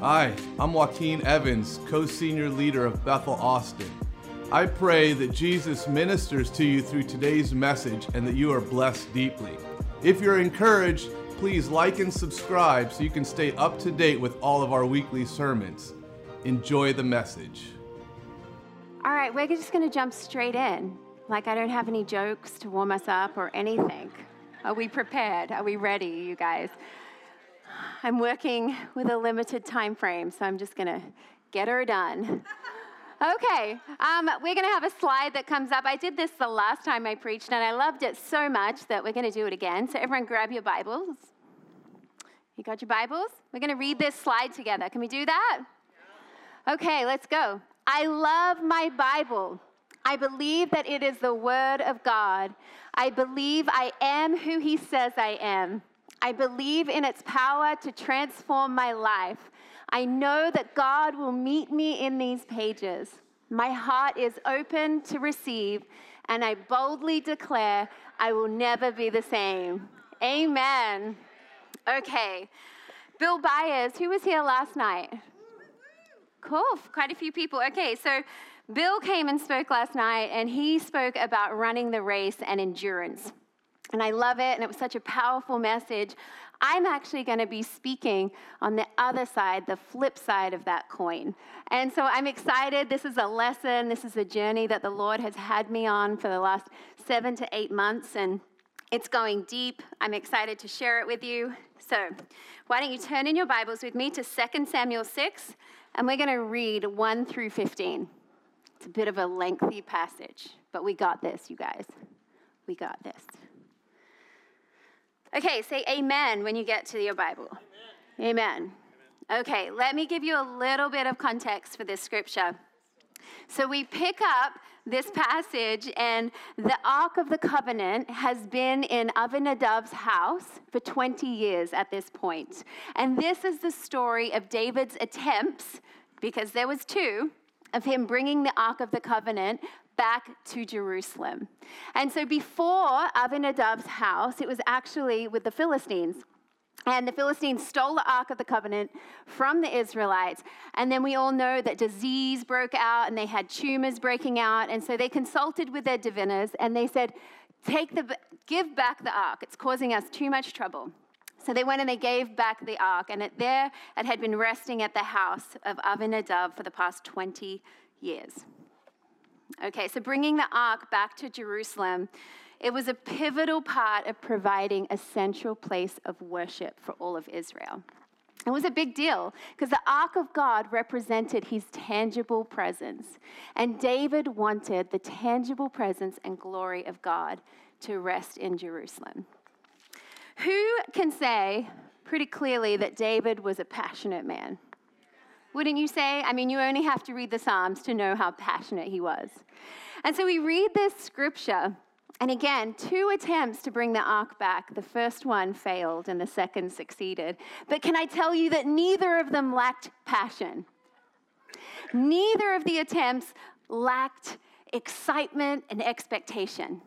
Hi, I'm Joaquin Evans, co senior leader of Bethel Austin. I pray that Jesus ministers to you through today's message and that you are blessed deeply. If you're encouraged, please like and subscribe so you can stay up to date with all of our weekly sermons. Enjoy the message. All right, we're just going to jump straight in. Like, I don't have any jokes to warm us up or anything. Are we prepared? Are we ready, you guys? I'm working with a limited time frame, so I'm just going to get her done. Okay, um, we're going to have a slide that comes up. I did this the last time I preached, and I loved it so much that we're going to do it again. So, everyone, grab your Bibles. You got your Bibles? We're going to read this slide together. Can we do that? Okay, let's go. I love my Bible. I believe that it is the Word of God. I believe I am who He says I am. I believe in its power to transform my life. I know that God will meet me in these pages. My heart is open to receive, and I boldly declare I will never be the same. Amen. Okay. Bill Byers, who was here last night? Cool, quite a few people. Okay, so Bill came and spoke last night, and he spoke about running the race and endurance. And I love it, and it was such a powerful message. I'm actually going to be speaking on the other side, the flip side of that coin. And so I'm excited. This is a lesson, this is a journey that the Lord has had me on for the last seven to eight months, and it's going deep. I'm excited to share it with you. So, why don't you turn in your Bibles with me to 2 Samuel 6, and we're going to read 1 through 15. It's a bit of a lengthy passage, but we got this, you guys. We got this. Okay, say amen when you get to your Bible. Amen. amen. Okay, let me give you a little bit of context for this scripture. So we pick up this passage, and the Ark of the Covenant has been in Abinadab's house for 20 years at this point. And this is the story of David's attempts, because there was two, of him bringing the Ark of the Covenant back to Jerusalem. And so before Abinadab's house, it was actually with the Philistines. And the Philistines stole the Ark of the Covenant from the Israelites. And then we all know that disease broke out and they had tumors breaking out. And so they consulted with their diviners and they said, Take the, give back the Ark. It's causing us too much trouble. So they went and they gave back the ark, and it, there it had been resting at the house of Abinadab for the past 20 years. Okay, so bringing the ark back to Jerusalem, it was a pivotal part of providing a central place of worship for all of Israel. It was a big deal because the ark of God represented his tangible presence. And David wanted the tangible presence and glory of God to rest in Jerusalem. Who can say pretty clearly that David was a passionate man? Wouldn't you say? I mean, you only have to read the Psalms to know how passionate he was. And so we read this scripture, and again, two attempts to bring the ark back. The first one failed, and the second succeeded. But can I tell you that neither of them lacked passion? Neither of the attempts lacked excitement and expectation.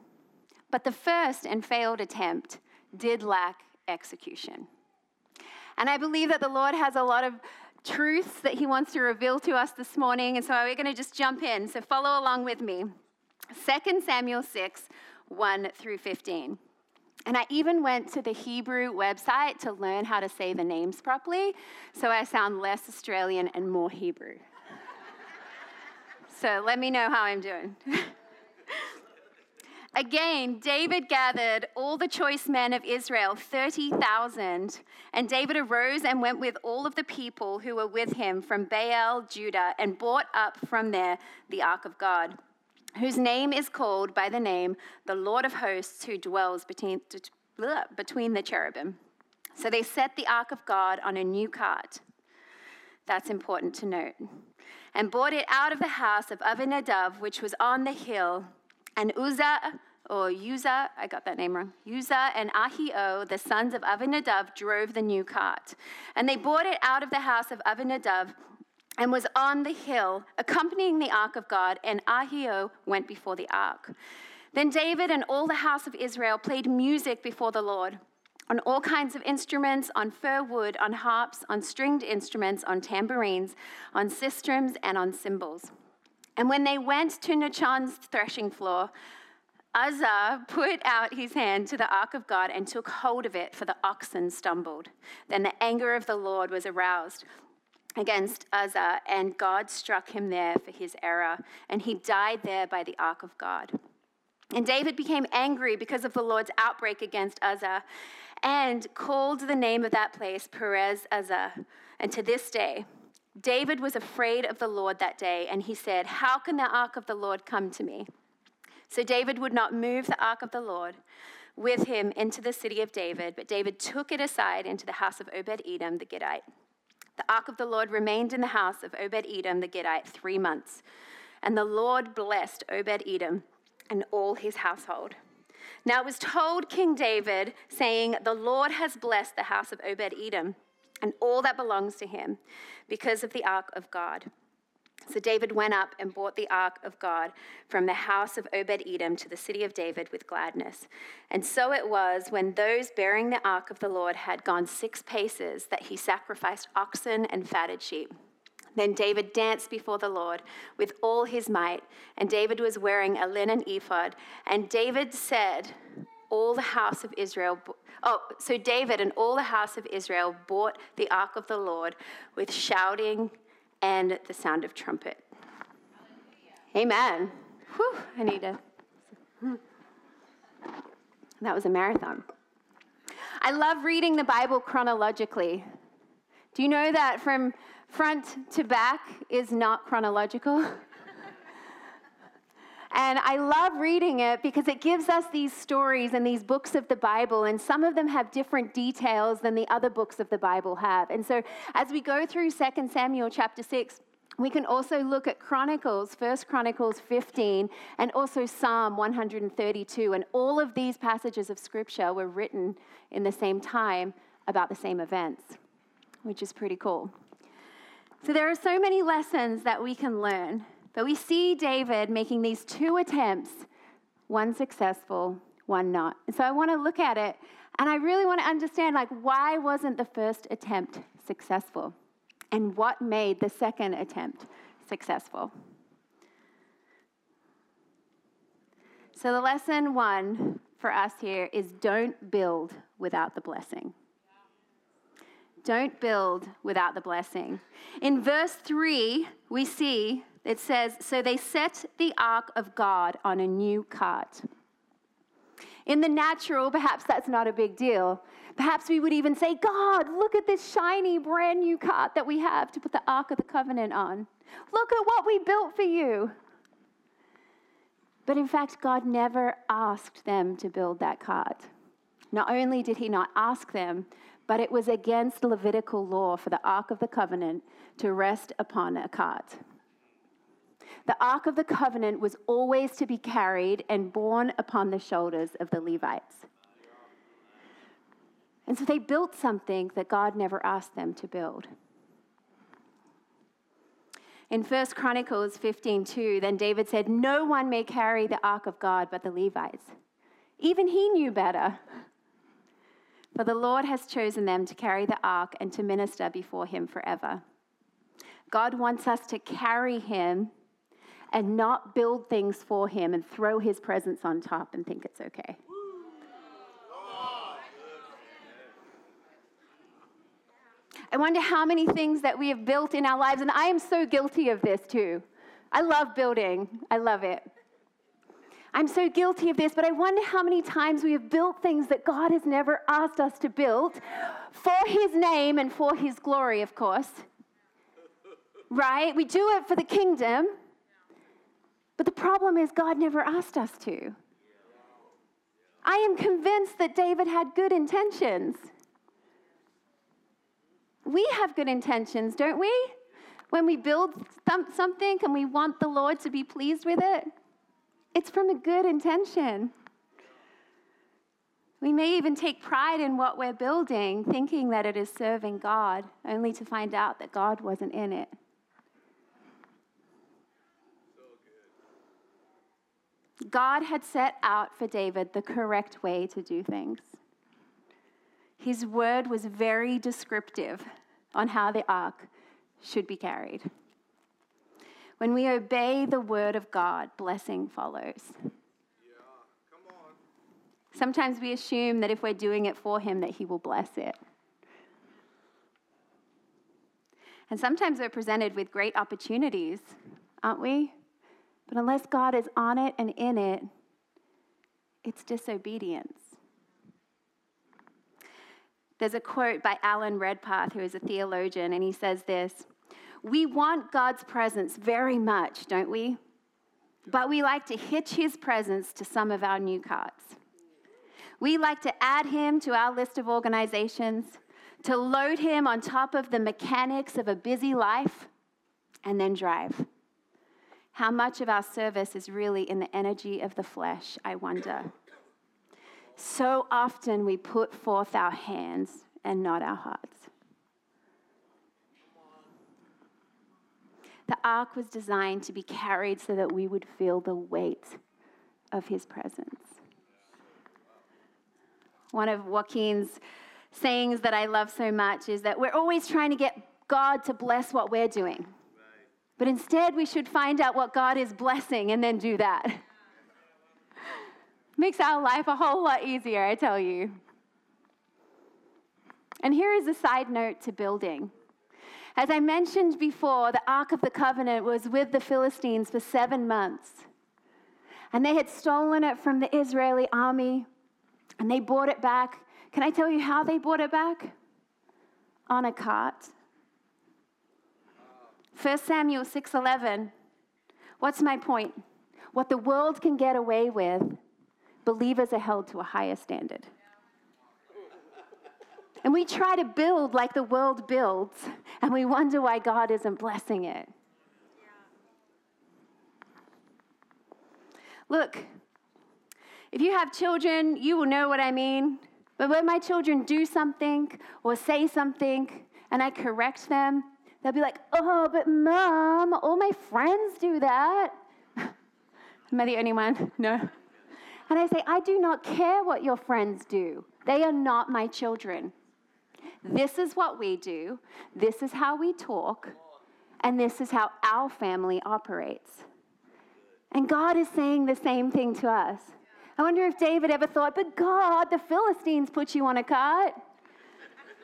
But the first and failed attempt did lack execution. And I believe that the Lord has a lot of truths that He wants to reveal to us this morning. And so we're going to just jump in. So follow along with me. 2 Samuel 6, 1 through 15. And I even went to the Hebrew website to learn how to say the names properly so I sound less Australian and more Hebrew. so let me know how I'm doing. Again, David gathered all the choice men of Israel, 30,000. And David arose and went with all of the people who were with him from Baal, Judah, and brought up from there the ark of God, whose name is called by the name the Lord of hosts, who dwells between, between the cherubim. So they set the ark of God on a new cart. That's important to note. And brought it out of the house of Abinadab, which was on the hill and Uzzah, or Uzzah, I got that name wrong, Uzzah and Ahio, the sons of Abinadab, drove the new cart. And they brought it out of the house of Abinadab and was on the hill, accompanying the ark of God, and Ahio went before the ark. Then David and all the house of Israel played music before the Lord. on all kinds of instruments, on fir wood, on harps, on stringed instruments, on tambourines, on sistrums, and on cymbals. And when they went to Nachon's threshing floor, Uzzah put out his hand to the ark of God and took hold of it, for the oxen stumbled. Then the anger of the Lord was aroused against Uzzah, and God struck him there for his error, and he died there by the ark of God. And David became angry because of the Lord's outbreak against Uzzah and called the name of that place Perez Uzzah. And to this day, David was afraid of the Lord that day, and he said, How can the ark of the Lord come to me? So David would not move the ark of the Lord with him into the city of David, but David took it aside into the house of Obed Edom the Gittite. The ark of the Lord remained in the house of Obed Edom the Gittite three months. And the Lord blessed Obed Edom and all his household. Now it was told King David, saying, The Lord has blessed the house of Obed Edom and all that belongs to him because of the ark of God. So David went up and brought the ark of God from the house of Obed Edom to the city of David with gladness. And so it was when those bearing the ark of the Lord had gone six paces that he sacrificed oxen and fatted sheep. Then David danced before the Lord with all his might, and David was wearing a linen ephod. And David said, All the house of Israel, oh, so David and all the house of Israel bought the ark of the Lord with shouting and the sound of trumpet. Amen. Whew, I need. That was a marathon. I love reading the Bible chronologically. Do you know that from front to back is not chronological. and I love reading it because it gives us these stories and these books of the Bible, and some of them have different details than the other books of the Bible have. And so as we go through 2 Samuel chapter 6, we can also look at Chronicles, 1 Chronicles 15, and also Psalm 132. And all of these passages of Scripture were written in the same time about the same events, which is pretty cool. So there are so many lessons that we can learn, but we see David making these two attempts, one successful, one not. And so I want to look at it and I really want to understand like why wasn't the first attempt successful? And what made the second attempt successful? So the lesson 1 for us here is don't build without the blessing. Don't build without the blessing. In verse 3, we see it says, So they set the ark of God on a new cart. In the natural, perhaps that's not a big deal. Perhaps we would even say, God, look at this shiny, brand new cart that we have to put the Ark of the Covenant on. Look at what we built for you. But in fact, God never asked them to build that cart. Not only did He not ask them, but it was against Levitical law for the Ark of the Covenant to rest upon a cart. The Ark of the Covenant was always to be carried and borne upon the shoulders of the Levites. And so they built something that God never asked them to build. In 1 Chronicles 15:2, then David said, "No one may carry the ark of God but the Levites." Even he knew better. For the Lord has chosen them to carry the ark and to minister before him forever. God wants us to carry him and not build things for him and throw his presence on top and think it's okay. I wonder how many things that we have built in our lives, and I am so guilty of this too. I love building, I love it. I'm so guilty of this, but I wonder how many times we have built things that God has never asked us to build for His name and for His glory, of course. Right? We do it for the kingdom, but the problem is God never asked us to. I am convinced that David had good intentions. We have good intentions, don't we? When we build something and we want the Lord to be pleased with it. It's from a good intention. We may even take pride in what we're building, thinking that it is serving God, only to find out that God wasn't in it. God had set out for David the correct way to do things. his word was very descriptive on how the ark should be carried. When we obey the word of God, blessing follows. Sometimes we assume that if we're doing it for him that he will bless it. And sometimes we're presented with great opportunities, aren't we? But unless God is on it and in it, it's disobedience. There's a quote by Alan Redpath, who is a theologian, and he says this We want God's presence very much, don't we? But we like to hitch his presence to some of our new carts. We like to add him to our list of organizations to load him on top of the mechanics of a busy life and then drive. How much of our service is really in the energy of the flesh, I wonder. So often we put forth our hands and not our hearts. The ark was designed to be carried so that we would feel the weight of his presence. One of Joaquin's sayings that I love so much is that we're always trying to get God to bless what we're doing. But instead, we should find out what God is blessing and then do that. Makes our life a whole lot easier, I tell you. And here is a side note to building. As I mentioned before, the Ark of the Covenant was with the Philistines for seven months. And they had stolen it from the Israeli army, and they brought it back can I tell you how they brought it back? On a cart. 1 Samuel 6:11. What's my point? What the world can get away with, believers are held to a higher standard. And we try to build like the world builds, and we wonder why God isn't blessing it. Look, if you have children, you will know what I mean. But when my children do something or say something and I correct them, they'll be like, oh, but mom, all my friends do that. Am I the only one? No. And I say, I do not care what your friends do. They are not my children. This is what we do. This is how we talk. And this is how our family operates. And God is saying the same thing to us. I wonder if David ever thought, but God, the Philistines put you on a cart.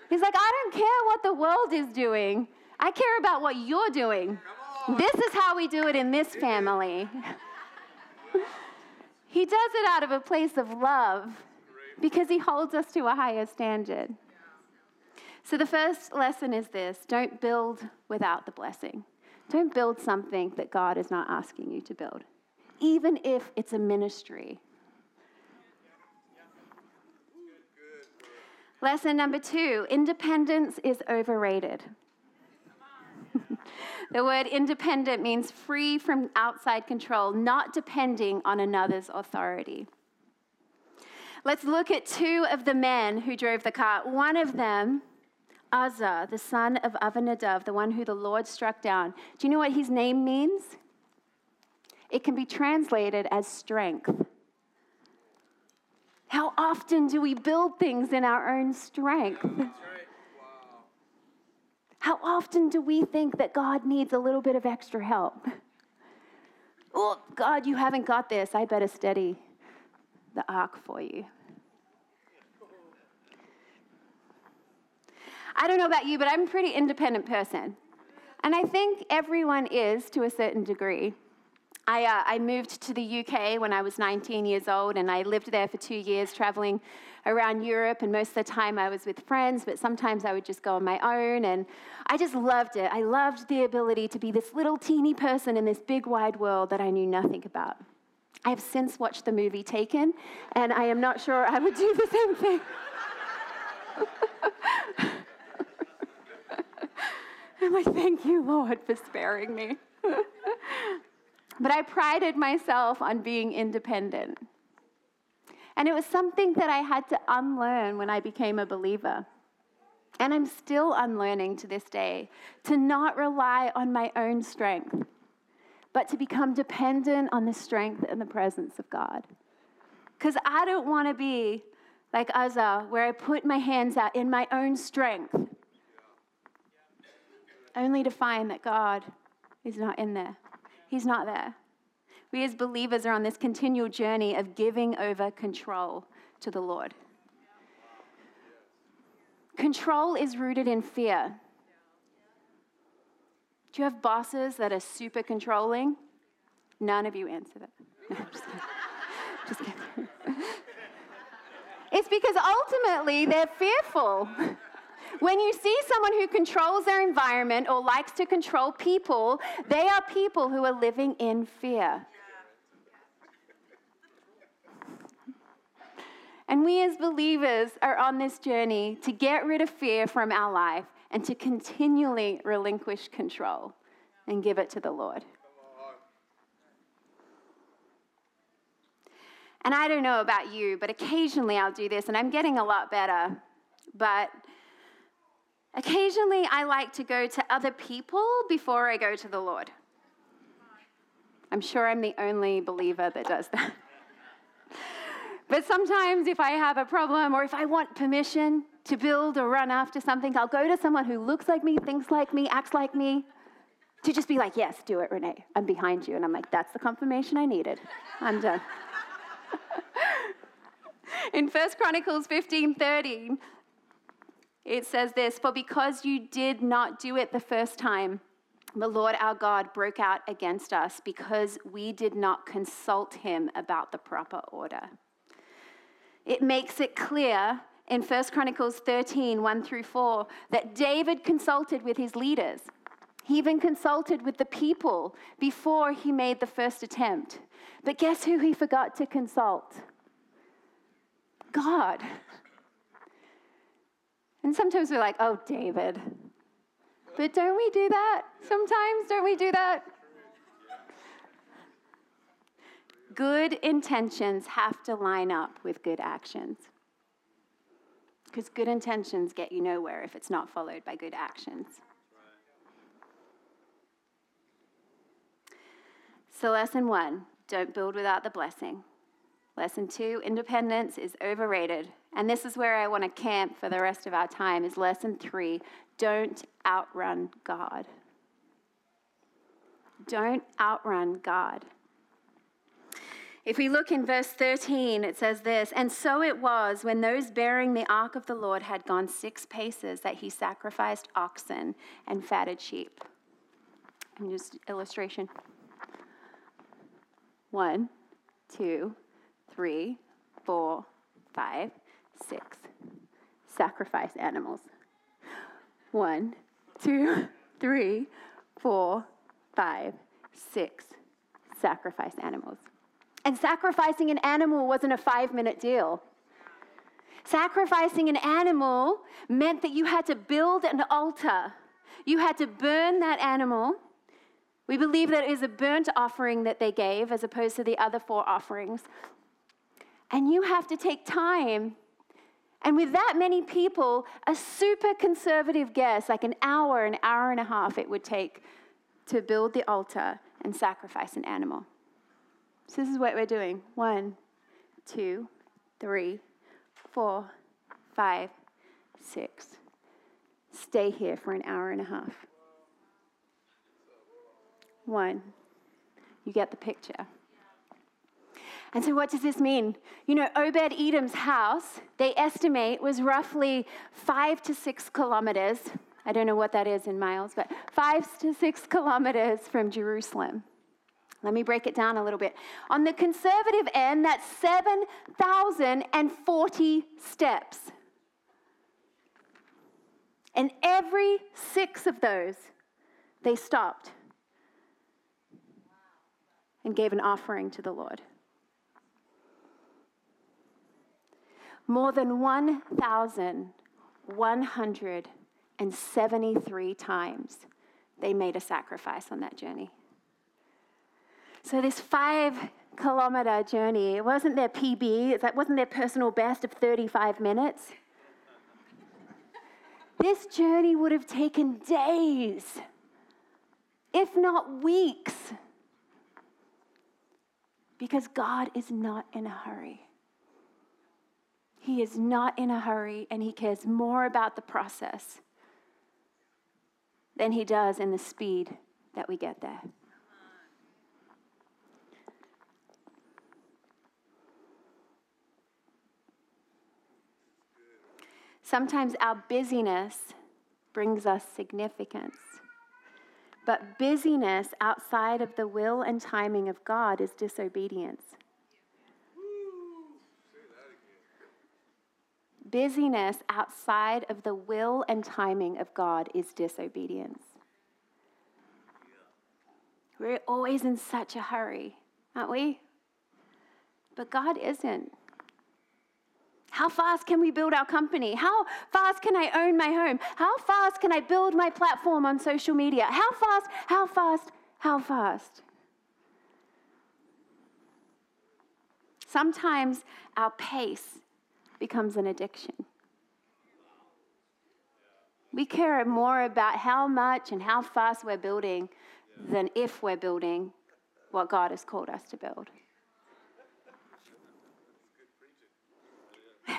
He's like, I don't care what the world is doing. I care about what you're doing. This is how we do it in this family. he does it out of a place of love because he holds us to a higher standard. So, the first lesson is this don't build without the blessing. Don't build something that God is not asking you to build, even if it's a ministry Lesson number two independence is overrated. The word independent means free from outside control, not depending on another's authority. Let's look at two of the men who drove the cart. One of them, Uzzah, the son of Abinadab, the one who the Lord struck down. Do you know what his name means? It can be translated as strength. How often do we build things in our own strength? How often do we think that God needs a little bit of extra help? Oh, God, you haven't got this. I better steady the ark for you. I don't know about you, but I'm a pretty independent person. And I think everyone is to a certain degree. I, uh, I moved to the UK when I was 19 years old, and I lived there for two years, traveling around Europe. And most of the time I was with friends, but sometimes I would just go on my own. And I just loved it. I loved the ability to be this little teeny person in this big wide world that I knew nothing about. I have since watched the movie Taken, and I am not sure I would do the same thing. I'm like, thank you, Lord, for sparing me. But I prided myself on being independent. And it was something that I had to unlearn when I became a believer. And I'm still unlearning to this day to not rely on my own strength, but to become dependent on the strength and the presence of God. Because I don't want to be like Uzzah, where I put my hands out in my own strength, only to find that God is not in there. He's not there. We as believers are on this continual journey of giving over control to the Lord. Control is rooted in fear. Do you have bosses that are super controlling? None of you answered it. No, just kidding. Just kidding. It's because ultimately they're fearful. When you see someone who controls their environment or likes to control people, they are people who are living in fear. And we as believers are on this journey to get rid of fear from our life and to continually relinquish control and give it to the Lord. And I don't know about you, but occasionally I'll do this, and I'm getting a lot better. But occasionally I like to go to other people before I go to the Lord. I'm sure I'm the only believer that does that. but sometimes if I have a problem or if I want permission to build or run after something, I'll go to someone who looks like me, thinks like me, acts like me, to just be like, yes, do it, Renee. I'm behind you. And I'm like, that's the confirmation I needed. I'm done. In 1 Chronicles 15 13, it says this For because you did not do it the first time, the Lord our God broke out against us because we did not consult him about the proper order. It makes it clear in 1 Chronicles 13 1 through 4 that David consulted with his leaders. He even consulted with the people before he made the first attempt. But guess who he forgot to consult? God. And sometimes we're like, oh, David. But don't we do that? Sometimes, don't we do that? Good intentions have to line up with good actions. Because good intentions get you nowhere if it's not followed by good actions. So, lesson one don't build without the blessing. Lesson two, independence is overrated. And this is where I want to camp for the rest of our time is lesson three, don't outrun God. Don't outrun God. If we look in verse 13, it says this And so it was when those bearing the ark of the Lord had gone six paces that he sacrificed oxen and fatted sheep. And just illustration. One, two, three, four, five, six. Sacrifice animals. One, two, three, four, five, six. Sacrifice animals. And sacrificing an animal wasn't a five minute deal. Sacrificing an animal meant that you had to build an altar. You had to burn that animal. We believe that it is a burnt offering that they gave as opposed to the other four offerings. And you have to take time. And with that many people, a super conservative guess, like an hour, an hour and a half, it would take to build the altar and sacrifice an animal. So this is what we're doing one, two, three, four, five, six. Stay here for an hour and a half. One. You get the picture. And so, what does this mean? You know, Obed Edom's house, they estimate, was roughly five to six kilometers. I don't know what that is in miles, but five to six kilometers from Jerusalem. Let me break it down a little bit. On the conservative end, that's 7,040 steps. And every six of those, they stopped and gave an offering to the Lord. More than 1,173 times they made a sacrifice on that journey. So, this five kilometer journey, it wasn't their PB, it wasn't their personal best of 35 minutes. This journey would have taken days, if not weeks, because God is not in a hurry. He is not in a hurry and he cares more about the process than he does in the speed that we get there. Sometimes our busyness brings us significance. But busyness outside of the will and timing of God is disobedience. Busyness outside of the will and timing of God is disobedience. We're always in such a hurry, aren't we? But God isn't. How fast can we build our company? How fast can I own my home? How fast can I build my platform on social media? How fast, how fast, how fast? Sometimes our pace becomes an addiction. We care more about how much and how fast we're building than if we're building what God has called us to build.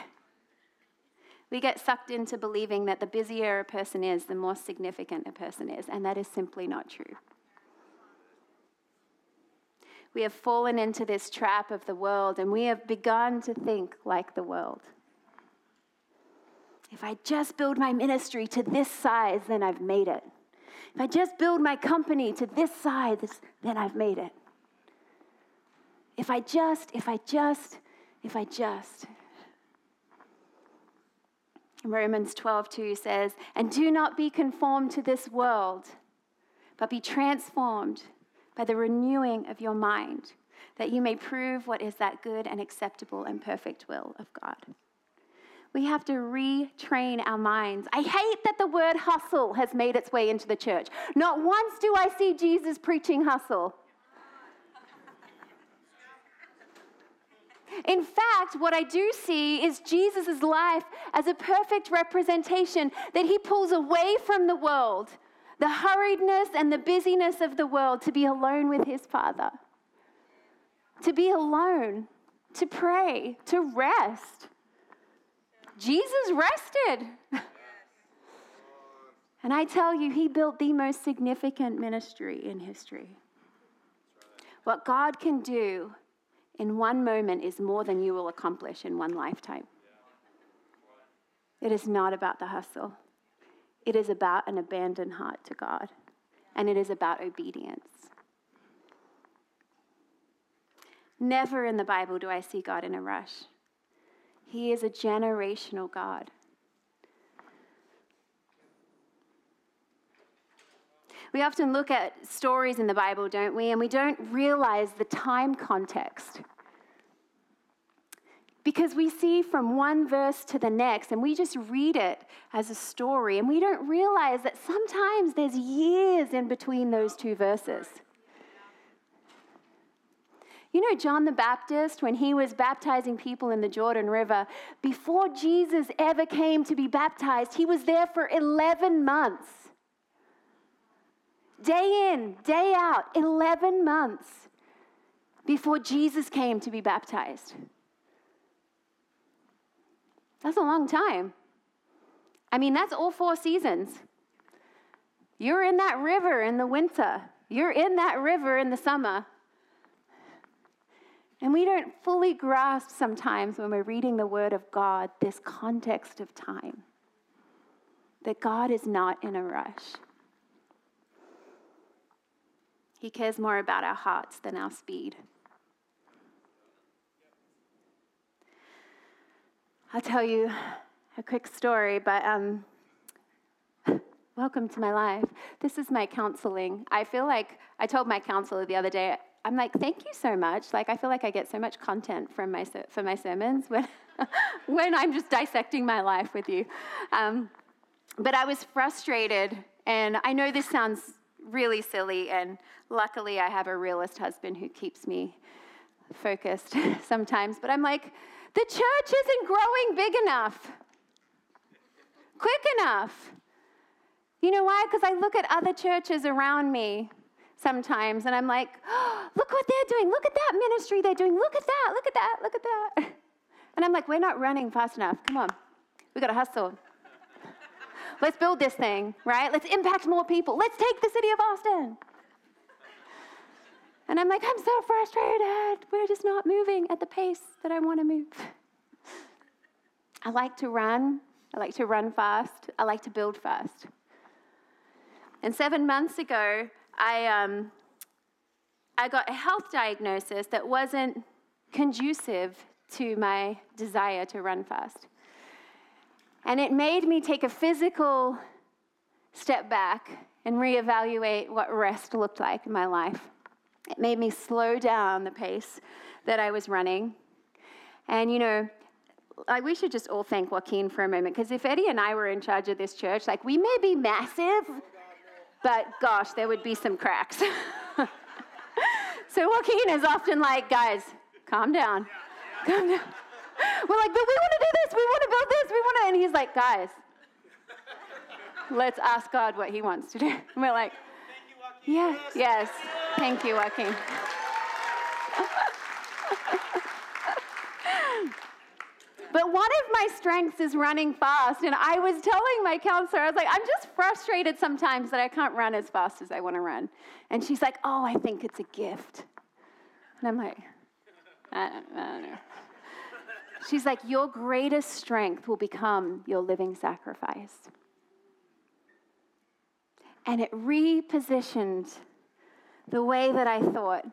we get sucked into believing that the busier a person is, the more significant a person is, and that is simply not true. We have fallen into this trap of the world and we have begun to think like the world. If I just build my ministry to this size, then I've made it. If I just build my company to this size, then I've made it. If I just, if I just, if I just. Romans 12, 2 says, And do not be conformed to this world, but be transformed by the renewing of your mind, that you may prove what is that good and acceptable and perfect will of God. We have to retrain our minds. I hate that the word hustle has made its way into the church. Not once do I see Jesus preaching hustle. In fact, what I do see is Jesus' life as a perfect representation that he pulls away from the world, the hurriedness and the busyness of the world, to be alone with his Father, to be alone, to pray, to rest. Jesus rested. and I tell you, he built the most significant ministry in history. What God can do in one moment is more than you will accomplish in one lifetime. It is not about the hustle, it is about an abandoned heart to God, and it is about obedience. Never in the Bible do I see God in a rush. He is a generational God. We often look at stories in the Bible, don't we? And we don't realize the time context. Because we see from one verse to the next, and we just read it as a story, and we don't realize that sometimes there's years in between those two verses. You know, John the Baptist, when he was baptizing people in the Jordan River, before Jesus ever came to be baptized, he was there for 11 months. Day in, day out, 11 months before Jesus came to be baptized. That's a long time. I mean, that's all four seasons. You're in that river in the winter, you're in that river in the summer. And we don't fully grasp sometimes when we're reading the Word of God this context of time that God is not in a rush. He cares more about our hearts than our speed. I'll tell you a quick story, but um, welcome to my life. This is my counseling. I feel like I told my counselor the other day, I'm like, thank you so much. Like, I feel like I get so much content from my for my sermons when when I'm just dissecting my life with you. Um, but I was frustrated, and I know this sounds really silly, and luckily I have a realist husband who keeps me focused sometimes. But I'm like, the church isn't growing big enough, quick enough. You know why? Because I look at other churches around me sometimes and I'm like, oh, look what they're doing. Look at that ministry they're doing. Look at that. Look at that. Look at that. And I'm like, we're not running fast enough. Come on. We got to hustle. Let's build this thing, right? Let's impact more people. Let's take the city of Austin. And I'm like, I'm so frustrated. We're just not moving at the pace that I want to move. I like to run. I like to run fast. I like to build fast. And seven months ago, I, um, I got a health diagnosis that wasn't conducive to my desire to run fast. And it made me take a physical step back and reevaluate what rest looked like in my life. It made me slow down the pace that I was running. And, you know, like we should just all thank Joaquin for a moment because if Eddie and I were in charge of this church, like we may be massive, but gosh, there would be some cracks. so Joaquin is often like, guys, calm down, calm down. We're like, but we want to do this, we want to build this, we want to, and he's like, guys, let's ask God what He wants to do. And we're like, yeah, yes, thank you, Joaquin. But one of my strengths is running fast. And I was telling my counselor, I was like, I'm just frustrated sometimes that I can't run as fast as I want to run. And she's like, Oh, I think it's a gift. And I'm like, I don't, I don't know. She's like, Your greatest strength will become your living sacrifice. And it repositioned the way that I thought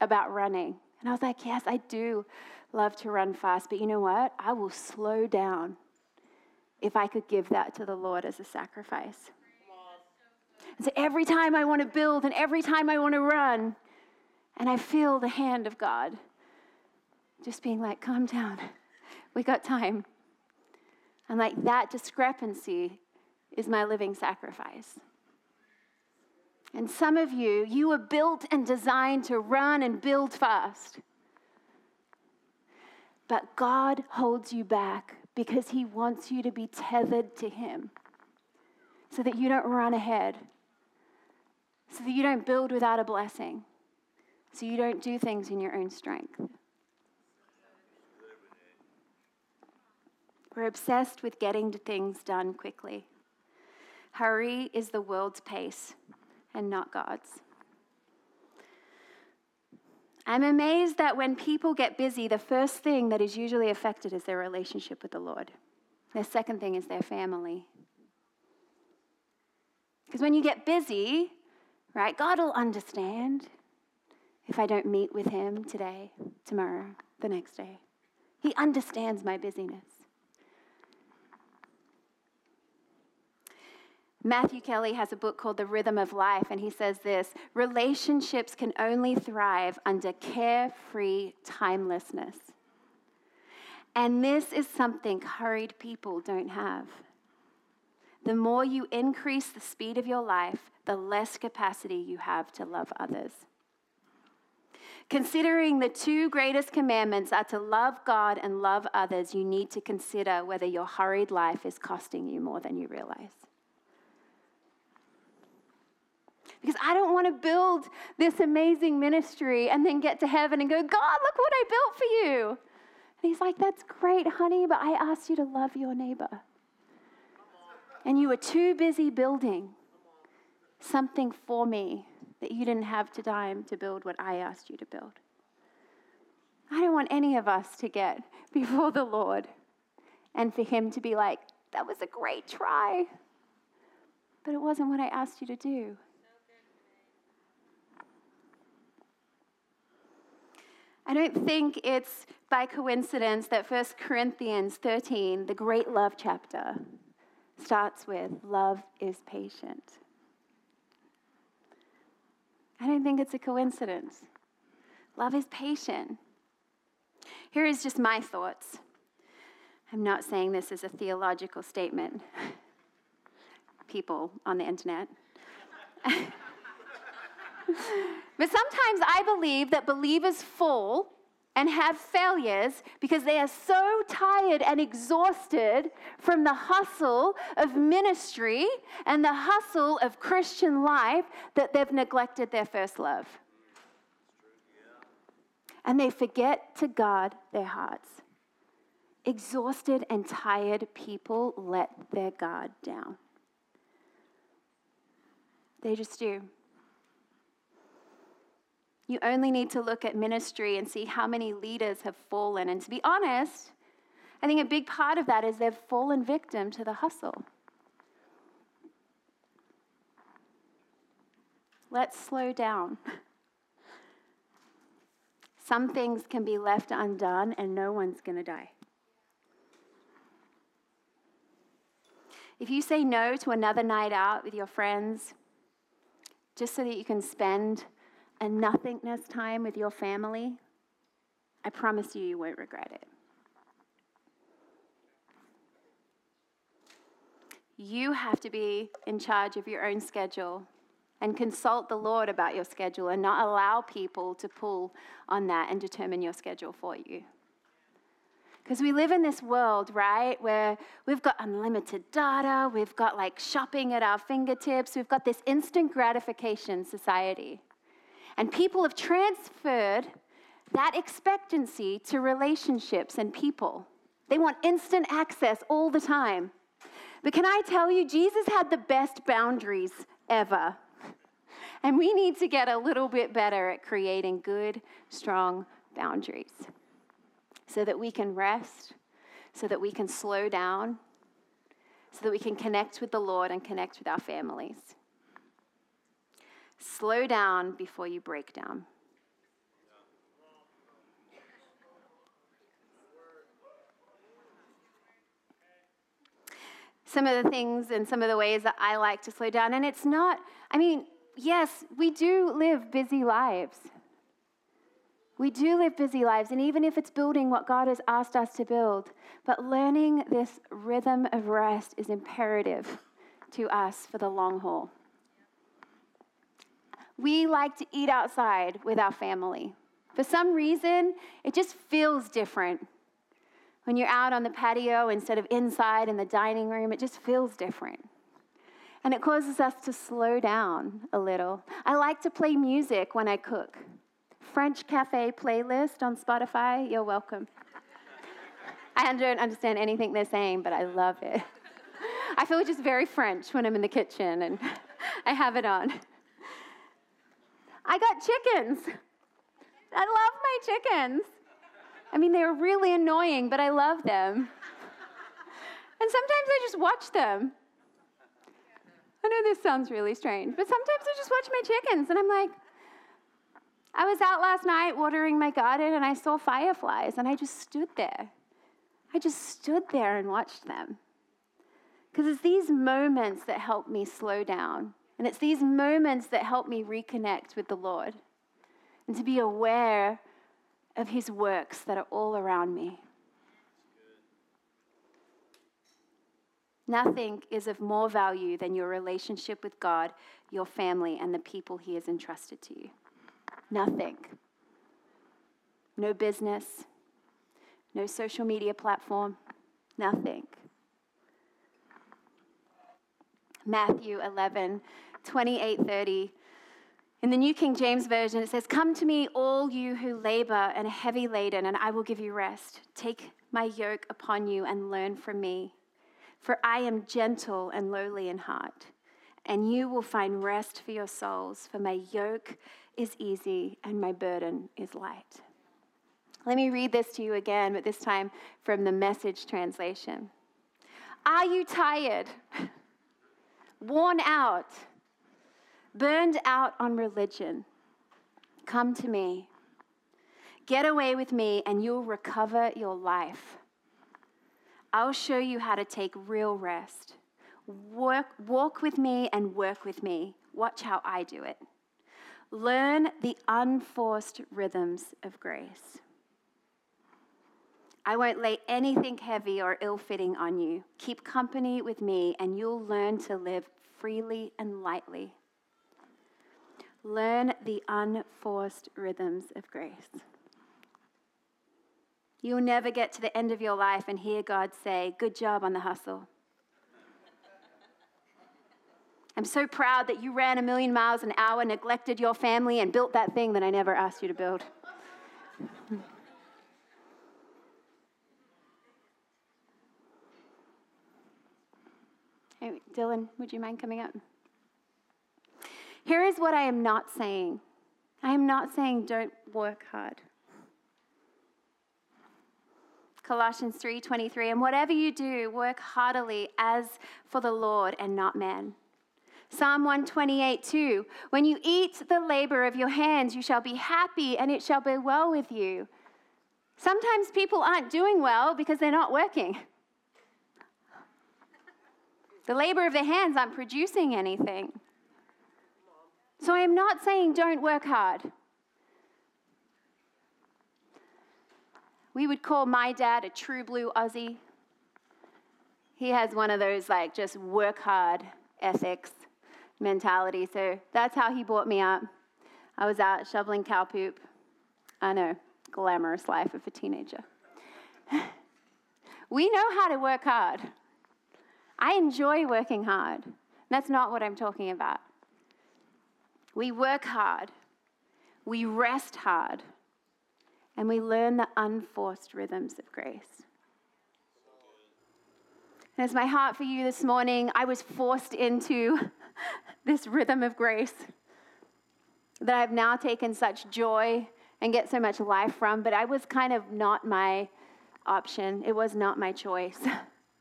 about running. And I was like, Yes, I do love to run fast, but you know what? I will slow down if I could give that to the Lord as a sacrifice. And so every time I want to build and every time I want to run, and I feel the hand of God just being like, calm down, we got time. And like that discrepancy is my living sacrifice. And some of you, you were built and designed to run and build fast. But God holds you back because He wants you to be tethered to Him so that you don't run ahead, so that you don't build without a blessing, so you don't do things in your own strength. We're obsessed with getting things done quickly. Hurry is the world's pace and not God's. I'm amazed that when people get busy, the first thing that is usually affected is their relationship with the Lord. The second thing is their family. Because when you get busy, right, God will understand if I don't meet with Him today, tomorrow, the next day. He understands my busyness. Matthew Kelly has a book called The Rhythm of Life, and he says this relationships can only thrive under carefree timelessness. And this is something hurried people don't have. The more you increase the speed of your life, the less capacity you have to love others. Considering the two greatest commandments are to love God and love others, you need to consider whether your hurried life is costing you more than you realize. Because I don't want to build this amazing ministry and then get to heaven and go, God, look what I built for you. And he's like, That's great, honey, but I asked you to love your neighbor. And you were too busy building something for me that you didn't have to time to build what I asked you to build. I don't want any of us to get before the Lord and for Him to be like, that was a great try, but it wasn't what I asked you to do. I don't think it's by coincidence that 1 Corinthians 13, the great love chapter, starts with love is patient. I don't think it's a coincidence. Love is patient. Here is just my thoughts. I'm not saying this as a theological statement, people on the internet. but sometimes I believe that believers fall and have failures because they are so tired and exhausted from the hustle of ministry and the hustle of Christian life that they've neglected their first love. And they forget to guard their hearts. Exhausted and tired people let their guard down. They just do. You only need to look at ministry and see how many leaders have fallen. And to be honest, I think a big part of that is they've fallen victim to the hustle. Let's slow down. Some things can be left undone and no one's going to die. If you say no to another night out with your friends, just so that you can spend a nothingness time with your family, I promise you, you won't regret it. You have to be in charge of your own schedule and consult the Lord about your schedule and not allow people to pull on that and determine your schedule for you. Because we live in this world, right, where we've got unlimited data, we've got like shopping at our fingertips, we've got this instant gratification society. And people have transferred that expectancy to relationships and people. They want instant access all the time. But can I tell you, Jesus had the best boundaries ever. And we need to get a little bit better at creating good, strong boundaries so that we can rest, so that we can slow down, so that we can connect with the Lord and connect with our families. Slow down before you break down. Some of the things and some of the ways that I like to slow down, and it's not, I mean, yes, we do live busy lives. We do live busy lives, and even if it's building what God has asked us to build, but learning this rhythm of rest is imperative to us for the long haul. We like to eat outside with our family. For some reason, it just feels different. When you're out on the patio instead of inside in the dining room, it just feels different. And it causes us to slow down a little. I like to play music when I cook. French Cafe playlist on Spotify, you're welcome. I don't understand anything they're saying, but I love it. I feel just very French when I'm in the kitchen and I have it on. I got chickens. I love my chickens. I mean, they're really annoying, but I love them. And sometimes I just watch them. I know this sounds really strange, but sometimes I just watch my chickens and I'm like, I was out last night watering my garden and I saw fireflies and I just stood there. I just stood there and watched them. Because it's these moments that help me slow down. And it's these moments that help me reconnect with the Lord and to be aware of His works that are all around me. Nothing is of more value than your relationship with God, your family, and the people He has entrusted to you. Nothing. No business, no social media platform, nothing. Matthew 11, 28, 30. In the New King James Version, it says, Come to me, all you who labor and are heavy laden, and I will give you rest. Take my yoke upon you and learn from me. For I am gentle and lowly in heart, and you will find rest for your souls. For my yoke is easy and my burden is light. Let me read this to you again, but this time from the message translation. Are you tired, worn out, burned out on religion? Come to me. Get away with me, and you'll recover your life. I'll show you how to take real rest. Work, walk with me and work with me. Watch how I do it. Learn the unforced rhythms of grace. I won't lay anything heavy or ill fitting on you. Keep company with me, and you'll learn to live freely and lightly. Learn the unforced rhythms of grace. You'll never get to the end of your life and hear God say, Good job on the hustle. I'm so proud that you ran a million miles an hour, neglected your family, and built that thing that I never asked you to build. Hey, Dylan, would you mind coming up? Here is what I am not saying I am not saying don't work hard. Colossians 3:23 and whatever you do work heartily as for the Lord and not man. Psalm 128 2 When you eat the labor of your hands you shall be happy and it shall be well with you. Sometimes people aren't doing well because they're not working. The labor of their hands aren't producing anything. So I am not saying don't work hard. We would call my dad a true blue Aussie. He has one of those like just work hard ethics mentality. So that's how he brought me up. I was out shoveling cow poop. I know, glamorous life of a teenager. we know how to work hard. I enjoy working hard. That's not what I'm talking about. We work hard, we rest hard, and we learn the unforced rhythms of grace. And my heart for you this morning. I was forced into this rhythm of grace that I've now taken such joy and get so much life from, but I was kind of not my option. It was not my choice.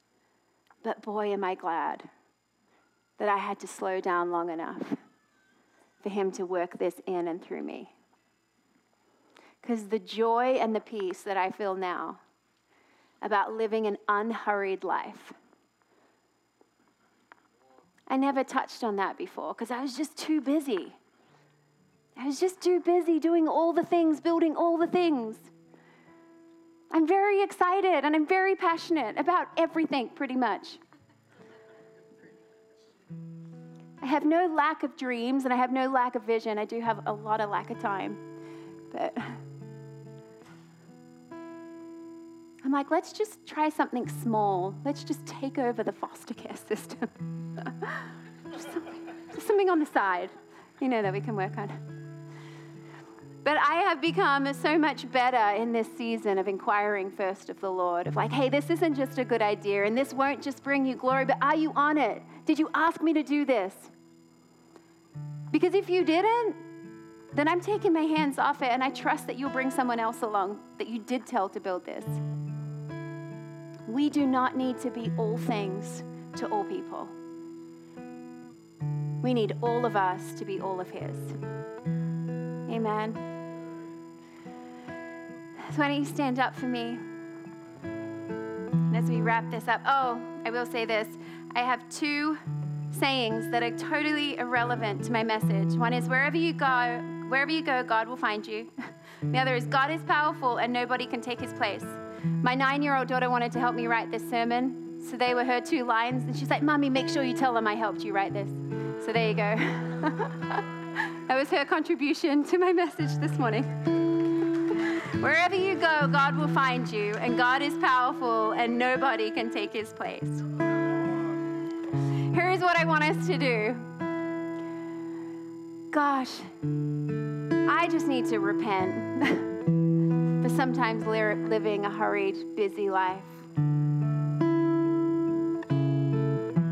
but boy, am I glad that I had to slow down long enough for Him to work this in and through me. Because the joy and the peace that I feel now about living an unhurried life, I never touched on that before because I was just too busy. I was just too busy doing all the things, building all the things. I'm very excited and I'm very passionate about everything, pretty much. I have no lack of dreams and I have no lack of vision. I do have a lot of lack of time. But I'm like, let's just try something small. Let's just take over the foster care system. just, something, just something on the side, you know, that we can work on. But I have become so much better in this season of inquiring first of the Lord, of like, hey, this isn't just a good idea, and this won't just bring you glory, but are you on it? Did you ask me to do this? Because if you didn't, then I'm taking my hands off it, and I trust that you'll bring someone else along that you did tell to build this. We do not need to be all things to all people. We need all of us to be all of His. Amen. So why don't you stand up for me? And as we wrap this up, oh, I will say this. I have two sayings that are totally irrelevant to my message. One is wherever you go, wherever you go, God will find you. The other is God is powerful and nobody can take his place. My nine year old daughter wanted to help me write this sermon. So they were her two lines. And she's like, Mommy, make sure you tell them I helped you write this. So there you go. that was her contribution to my message this morning. Wherever you go, God will find you, and God is powerful, and nobody can take his place. Here's what I want us to do. Gosh, I just need to repent for sometimes living a hurried, busy life.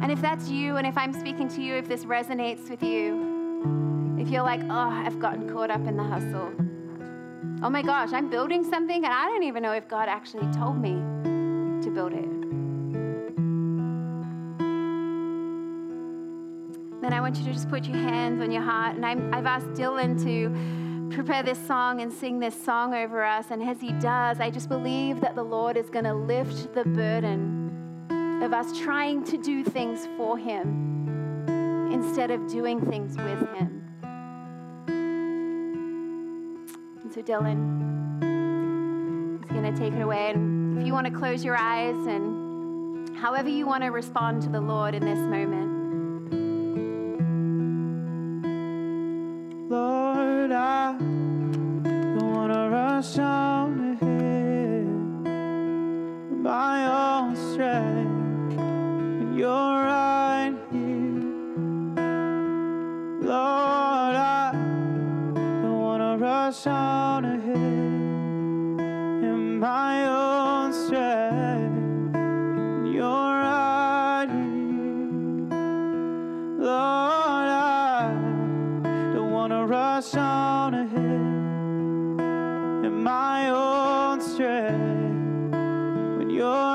And if that's you, and if I'm speaking to you, if this resonates with you, if you're like, oh, I've gotten caught up in the hustle. Oh my gosh, I'm building something and I don't even know if God actually told me to build it. Then I want you to just put your hands on your heart. And i have asked Dylan to prepare this song and sing this song over us. And as he does, I just believe that the Lord is going to lift the burden of us trying to do things for him instead of doing things with him. And So, Dylan is going to take it away. And if you want to close your eyes and however you want to respond to the Lord in this moment. You're